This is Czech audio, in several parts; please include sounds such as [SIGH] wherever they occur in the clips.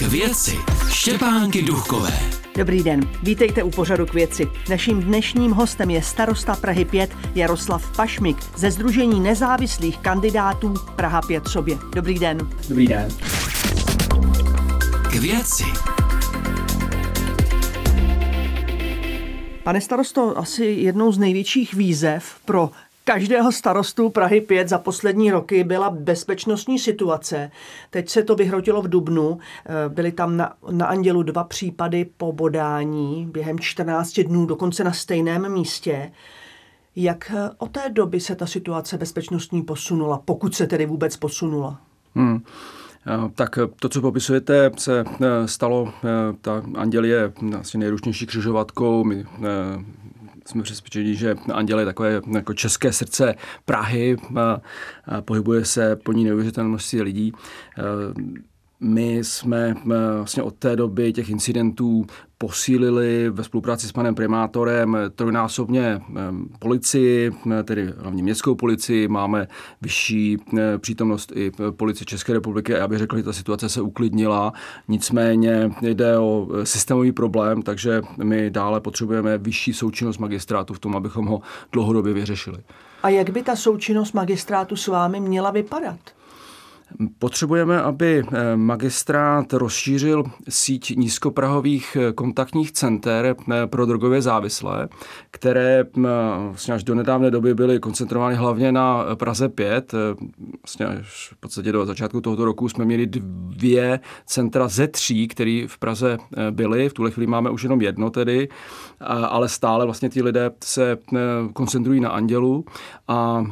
K věci Štěpánky Duchové. Dobrý den, vítejte u pořadu k věci. Naším dnešním hostem je starosta Prahy 5 Jaroslav Pašmik ze Združení nezávislých kandidátů Praha 5 sobě. Dobrý den. Dobrý den. K věci Pane starosto, asi jednou z největších výzev pro každého starostu Prahy 5 za poslední roky byla bezpečnostní situace. Teď se to vyhrotilo v Dubnu. Eh, byly tam na, na Andělu dva případy pobodání během 14 dnů, dokonce na stejném místě. Jak eh, od té doby se ta situace bezpečnostní posunula, pokud se tedy vůbec posunula? Hmm. Eh, tak to, co popisujete, se stalo, ta Anděl je asi nejrušnější křižovatkou. My jsme přesvědčeni, že Anděl je takové jako české srdce Prahy, a, a pohybuje se po ní neuvěřitelné množství lidí. My jsme vlastně od té doby těch incidentů posílili ve spolupráci s panem primátorem trojnásobně policii, tedy hlavně městskou policii, máme vyšší přítomnost i policie České republiky a já bych řekl, že ta situace se uklidnila, nicméně jde o systémový problém, takže my dále potřebujeme vyšší součinnost magistrátu v tom, abychom ho dlouhodobě vyřešili. A jak by ta součinnost magistrátu s vámi měla vypadat? Potřebujeme, aby eh, magistrát rozšířil síť nízkoprahových eh, kontaktních center eh, pro drogově závislé, které vlastně až do nedávné doby byly koncentrovány hlavně na Praze 5. Vlastně až v podstatě do začátku tohoto roku jsme měli dvě centra ze tří, které v Praze byly. V tuhle chvíli máme už jenom jedno tedy, ale stále vlastně ty lidé se koncentrují na Andělu a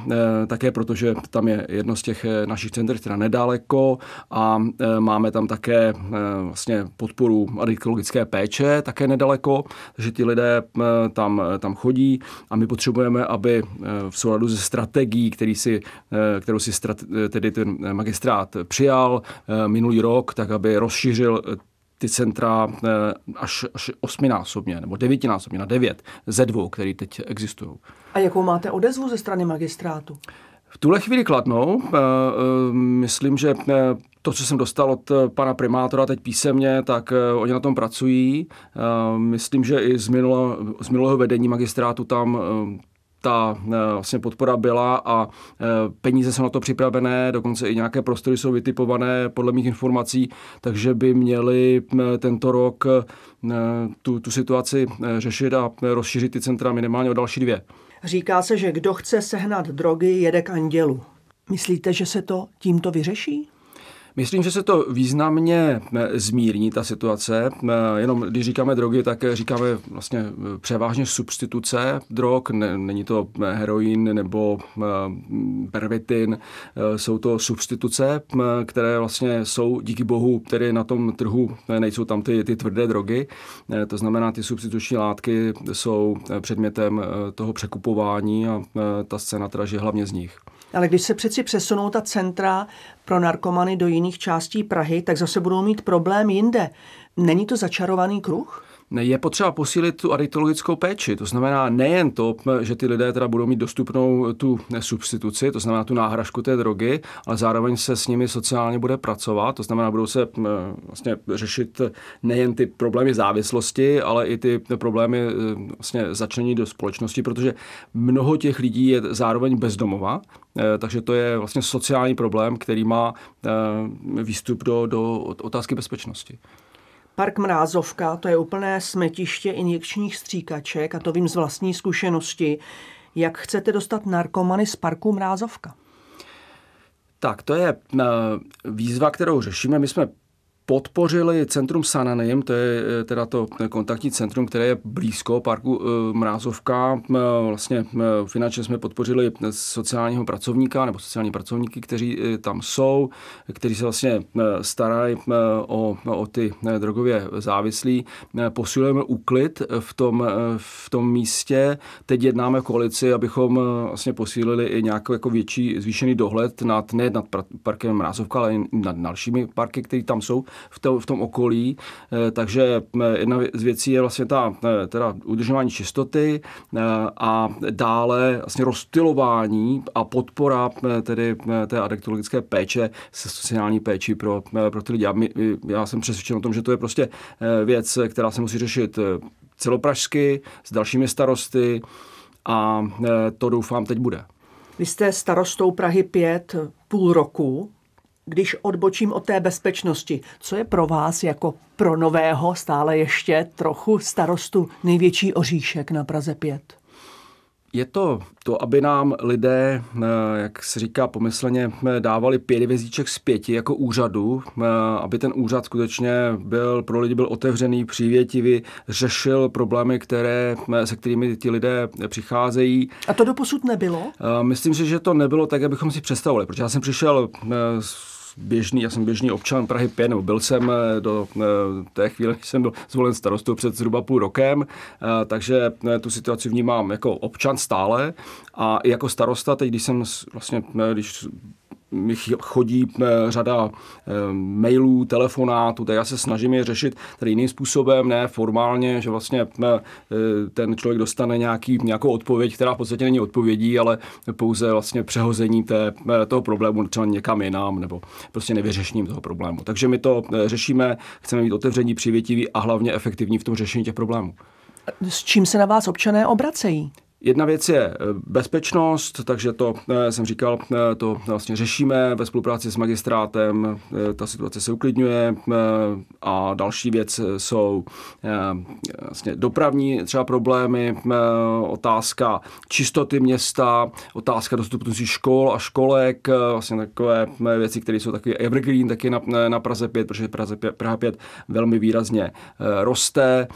také proto, že tam je jedno z těch našich center, která nedaleko a e, máme tam také e, vlastně podporu adiktologické péče také nedaleko, takže ti lidé e, tam, tam chodí a my potřebujeme, aby v souladu se strategií, který si, kterou si strate, tedy ten magistrát přijal minulý rok, tak aby rozšířil ty centra až, až osminásobně nebo devítinásobně na devět ze dvou, které teď existují. A jakou máte odezvu ze strany magistrátu? V tuhle chvíli kladnou. Eh, eh, myslím, že eh, to, co jsem dostal od pana primátora teď písemně, tak oni na tom pracují. Myslím, že i z, minulo, z minulého vedení magistrátu tam ta vlastně podpora byla a peníze jsou na to připravené, dokonce i nějaké prostory jsou vytipované podle mých informací, takže by měli tento rok tu, tu situaci řešit a rozšířit ty centra minimálně o další dvě. Říká se, že kdo chce sehnat drogy, jede k andělu. Myslíte, že se to tímto vyřeší? Myslím, že se to významně eh, zmírní, ta situace. Eh, jenom když říkáme drogy, tak říkáme vlastně eh, převážně substituce drog. Není to heroin nebo pervitin. Jsou to substituce, které vlastně jsou díky bohu tedy na tom trhu, nejsou tam ty, ty tvrdé drogy. To znamená, ty substituční látky jsou předmětem toho překupování a ta scéna teda hlavně z nich. Ale když se přeci přesunou ta centra pro narkomany do jiných částí Prahy, tak zase budou mít problém jinde. Není to začarovaný kruh? Je potřeba posílit tu adiktologickou péči. To znamená nejen to, že ty lidé teda budou mít dostupnou tu substituci, to znamená tu náhražku té drogy, ale zároveň se s nimi sociálně bude pracovat. To znamená, budou se vlastně řešit nejen ty problémy závislosti, ale i ty problémy e, vlastně začlení do společnosti, protože mnoho těch lidí je zároveň bezdomova, e, takže to je vlastně sociální problém, který má výstup do, do otázky bezpečnosti. Park Mrázovka, to je úplné smetiště injekčních stříkaček a to vím z vlastní zkušenosti. Jak chcete dostat narkomany z parku Mrázovka? Tak, to je eh, výzva, kterou řešíme. My jsme podpořili Centrum Sananim, to je eh, teda to kontaktní centrum, které je blízko parku eh, Mrázovka. Eh, vlastně finančně jsme podpořili sociálního pracovníka nebo sociální pracovníky, kteří tam jsou, kteří se vlastně starají o, o ty drogově závislí. Posilujeme úklid v tom, v tom místě. Teď jednáme koalici, abychom vlastně posílili i nějaký jako větší zvýšený dohled nad, ne nad parkem Mrázovka, ale i nad dalšími parky, které tam jsou v, to, v tom okolí. Takže jedna z věcí je vlastně ta teda udržování čistoty a dále vlastně rozstylování a podpora tedy té adektologické péče se sociální péči pro, pro ty lidi. Já, já jsem přesvědčen o tom, že to je prostě věc, která se musí řešit celopražsky s dalšími starosty a to doufám teď bude. Vy jste starostou Prahy 5 půl roku. Když odbočím od té bezpečnosti, co je pro vás jako pro nového stále ještě trochu starostu největší oříšek na Praze 5? Je to to, aby nám lidé, eh, jak se říká pomyslně, eh, dávali pět vězíček z pěti jako úřadu, eh, aby ten úřad skutečně byl pro lidi byl otevřený, přívětivý, řešil problémy, které, se kterými ti lidé přicházejí. A to doposud nebylo? Myslím si, že to nebylo tak, abychom si představovali, protože já jsem přišel s běžný, já jsem běžný občan Prahy 5, nebo byl jsem eh, do eh, té chvíle, když jsem byl zvolen starostou před zhruba půl rokem, eh, takže tu situaci vnímám jako občan stále a jako starosta, teď když jsem vlastně, když chodí eh, řada eh, mailů, telefonátů, tak já se snažím je řešit tady jiným způsobem, ne formálně, že vlastně eh, ten člověk dostane nějaký, nějakou odpověď, která v podstatě není odpovědí, ale pouze vlastně přehození té, toho problému třeba někam jinam nebo prostě nevyřešením toho problému. Takže my to řešíme, chceme být otevření, přivětiví a hlavně efektivní v tom řešení těch problémů. S čím se na vás občané obracejí? Jedna věc je eh, bezpečnost, takže to eh, jsem říkal, eh, to vlastně řešíme ve spolupráci s magistrátem, ta situace se uklidňuje a další věc jsou vlastně dopravní třeba problémy, otázka čistoty města, otázka dostupnosti škol a školek, vlastně takové věci, které jsou takové evergreen taky na, na Praze 5, protože Praze 5, Praha 5 velmi výrazně roste.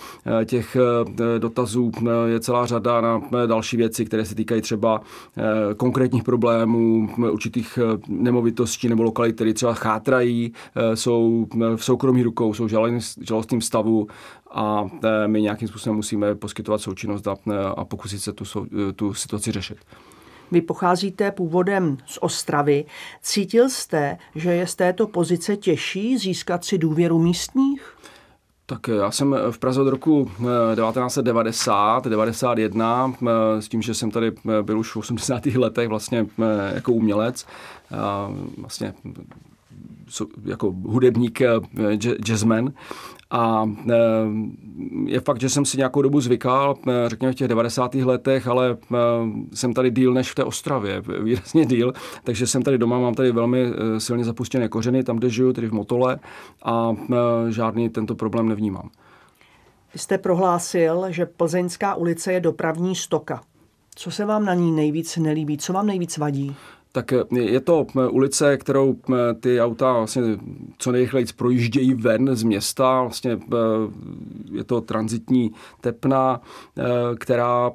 Těch dotazů je celá řada na další věci, které se týkají třeba eh, konkrétních problémů, určitých eh, nemovitostí nebo lokalit, které třeba chátrají, eh, jsou v soukromí rukou, jsou v žalostném stavu a my nějakým způsobem musíme poskytovat součinnost a, a pokusit se tu, tu situaci řešit. Vy pocházíte původem z Ostravy. Cítil jste, že je z této pozice těžší získat si důvěru místních? Tak já jsem v Praze od roku 1990, eh, 91, eh, s tím, že jsem tady eh, byl už v 80. letech vlastně jako umělec. Vlastně jako hudebník, jazzman a eh, je fakt, že jsem si nějakou dobu zvykal, eh, řekněme v těch 90. letech, ale eh, jsem tady díl než v té Ostravě, [LAUGHS] výrazně díl, takže jsem tady doma, mám tady velmi silně zapuštěné kořeny, tam, kde žiju, tedy v Motole a žádný tento problém nevnímám. Vy jste prohlásil, že Plzeňská ulice je dopravní stoka. Co se vám na ní nejvíc nelíbí? Co vám nejvíc vadí? Tak eh, je to eh, ulice, kterou eh, ty auta vlastně co nejrychleji projíždějí ven z města. Vlastně je to transitní tepna, která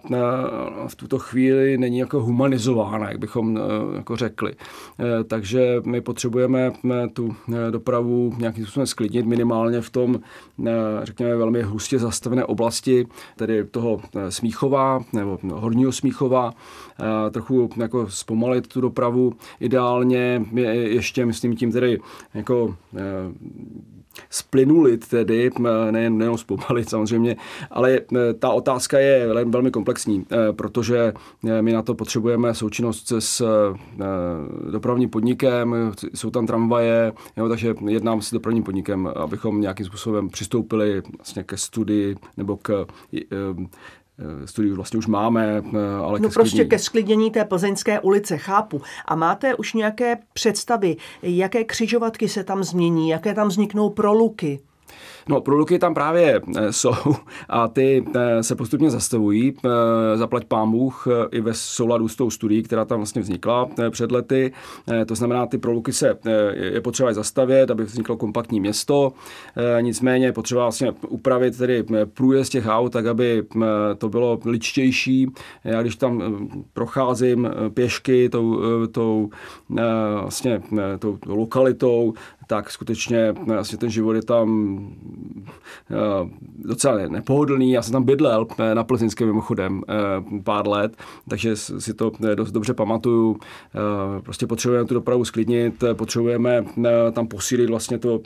v tuto chvíli není jako humanizována, jak bychom jako řekli. Takže my potřebujeme tu dopravu nějakým způsobem sklidnit minimálně v tom, řekněme, velmi hustě zastavené oblasti, tedy toho Smíchova nebo Horního Smíchova, trochu jako zpomalit tu dopravu dopravu. Ideálně ještě, myslím tím tedy jako eh, splynulit tedy, eh, nejen, nejen zpomalit samozřejmě, ale eh, ta otázka je velmi komplexní, protože my na to potřebujeme součinnost s dopravním podnikem, jsou tam tramvaje, jo, takže jednám s dopravním podnikem, abychom nějakým způsobem přistoupili vlastně ke studii nebo k Eh, studiu vlastně už máme, eh, ale No ke prostě ke sklidnění té plzeňské ulice, chápu. A máte už nějaké představy, jaké křižovatky se tam změní, jaké tam vzniknou proluky? No, proluky tam právě eh, jsou a ty eh, se postupně zastavují. Eh, zaplať pán Bůh i ve souladu s tou studií, která tam vlastně vznikla před lety. To znamená, ty proluky se je potřeba zastavit, aby vzniklo kompaktní město. Nicméně je potřeba vlastně upravit tedy průjezd těch aut, tak aby to bylo ličtější. Já když tam procházím pěšky tou, tou, vlastně, tou lokalitou, tak skutečně vlastně ten život je tam docela nepohodlný. Já jsem tam bydlel na Plzeňském mimochodem pár let, takže si to dost dobře pamatuju. Prostě potřebujeme tu dopravu sklidnit, potřebujeme tam posílit vlastně to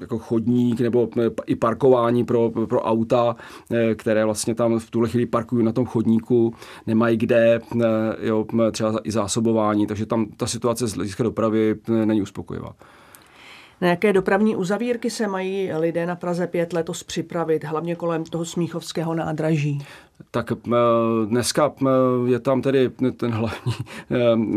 jako chodník nebo i parkování pro, pro auta, které vlastně tam v tuhle chvíli parkují na tom chodníku, nemají kde, jo, třeba i zásobování, takže tam ta situace z hlediska dopravy není uspokojivá. Na jaké dopravní uzavírky se mají lidé na Praze 5 letos připravit, hlavně kolem toho Smíchovského nádraží? Tak eh, dneska eh, je tam tedy ten hlavní,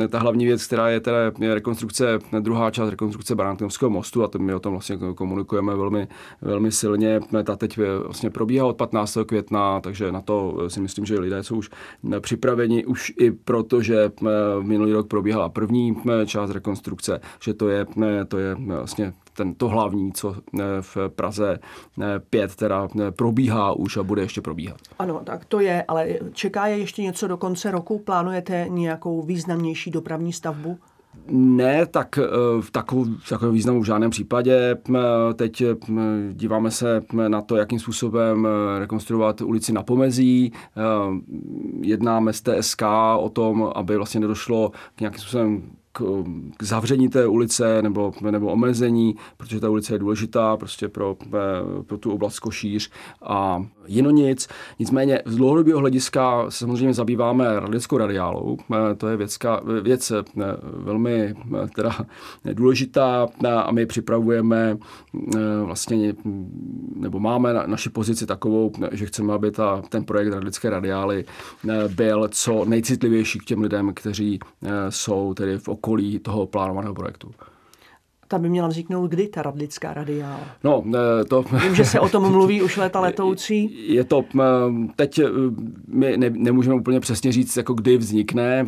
eh, ta hlavní věc, která je teda rekonstrukce, druhá část rekonstrukce Barantinovského mostu a to my o tom vlastně komunikujeme velmi, velmi silně. Ta teď vlastně probíhá od 15. května, takže na to si myslím, že lidé jsou už připraveni už i proto, že minulý rok probíhala první část rekonstrukce, že to je, to je vlastně ten, to hlavní, co eh, v Praze 5 eh, teda eh, probíhá už a bude ještě probíhat. Ano, tak to je, ale čeká je ještě něco do konce roku? Plánujete nějakou významnější dopravní stavbu? Ne, tak v takovou, v takovou významu v žádném případě. Teď díváme se na to, jakým způsobem rekonstruovat ulici na pomezí. Jednáme s TSK o tom, aby vlastně nedošlo k nějakým způsobem k, k zavření té ulice nebo, nebo omezení, protože ta ulice je důležitá prostě pro, pro tu oblast Košíř a jino nic. Nicméně z dlouhodobého hlediska se samozřejmě zabýváme radickou radiálou. Eh, to je věcka, věc eh, velmi teda důležitá a my připravujeme vlastně, nebo máme naši pozici takovou, že chceme, aby ta, ten projekt radické radiály byl co nejcitlivější k těm lidem, kteří jsou tedy v okolí toho plánovaného projektu. Ta by měla vzniknout kdy, ta radlická radiála? No, to... Vím, že se o tom [LAUGHS] mluví už leta letoucí. Je to, teď e, my ne, nemůžeme úplně přesně říct, jako kdy vznikne,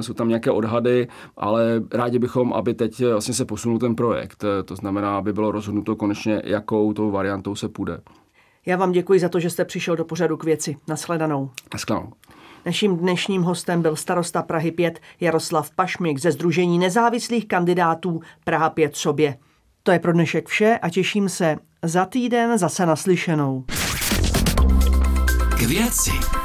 jsou tam nějaké odhady, ale rádi bychom, aby teď vlastně se posunul ten projekt. To znamená, aby bylo rozhodnuto konečně, jakou tou variantou se půjde. Já vám děkuji za to, že jste přišel do pořadu k věci. Naschledanou. Naschledanou. Naším dnešním hostem byl starosta Prahy 5 Jaroslav Pašmik ze Združení nezávislých kandidátů Praha 5 sobě. To je pro dnešek vše a těším se za týden zase naslyšenou. K věci.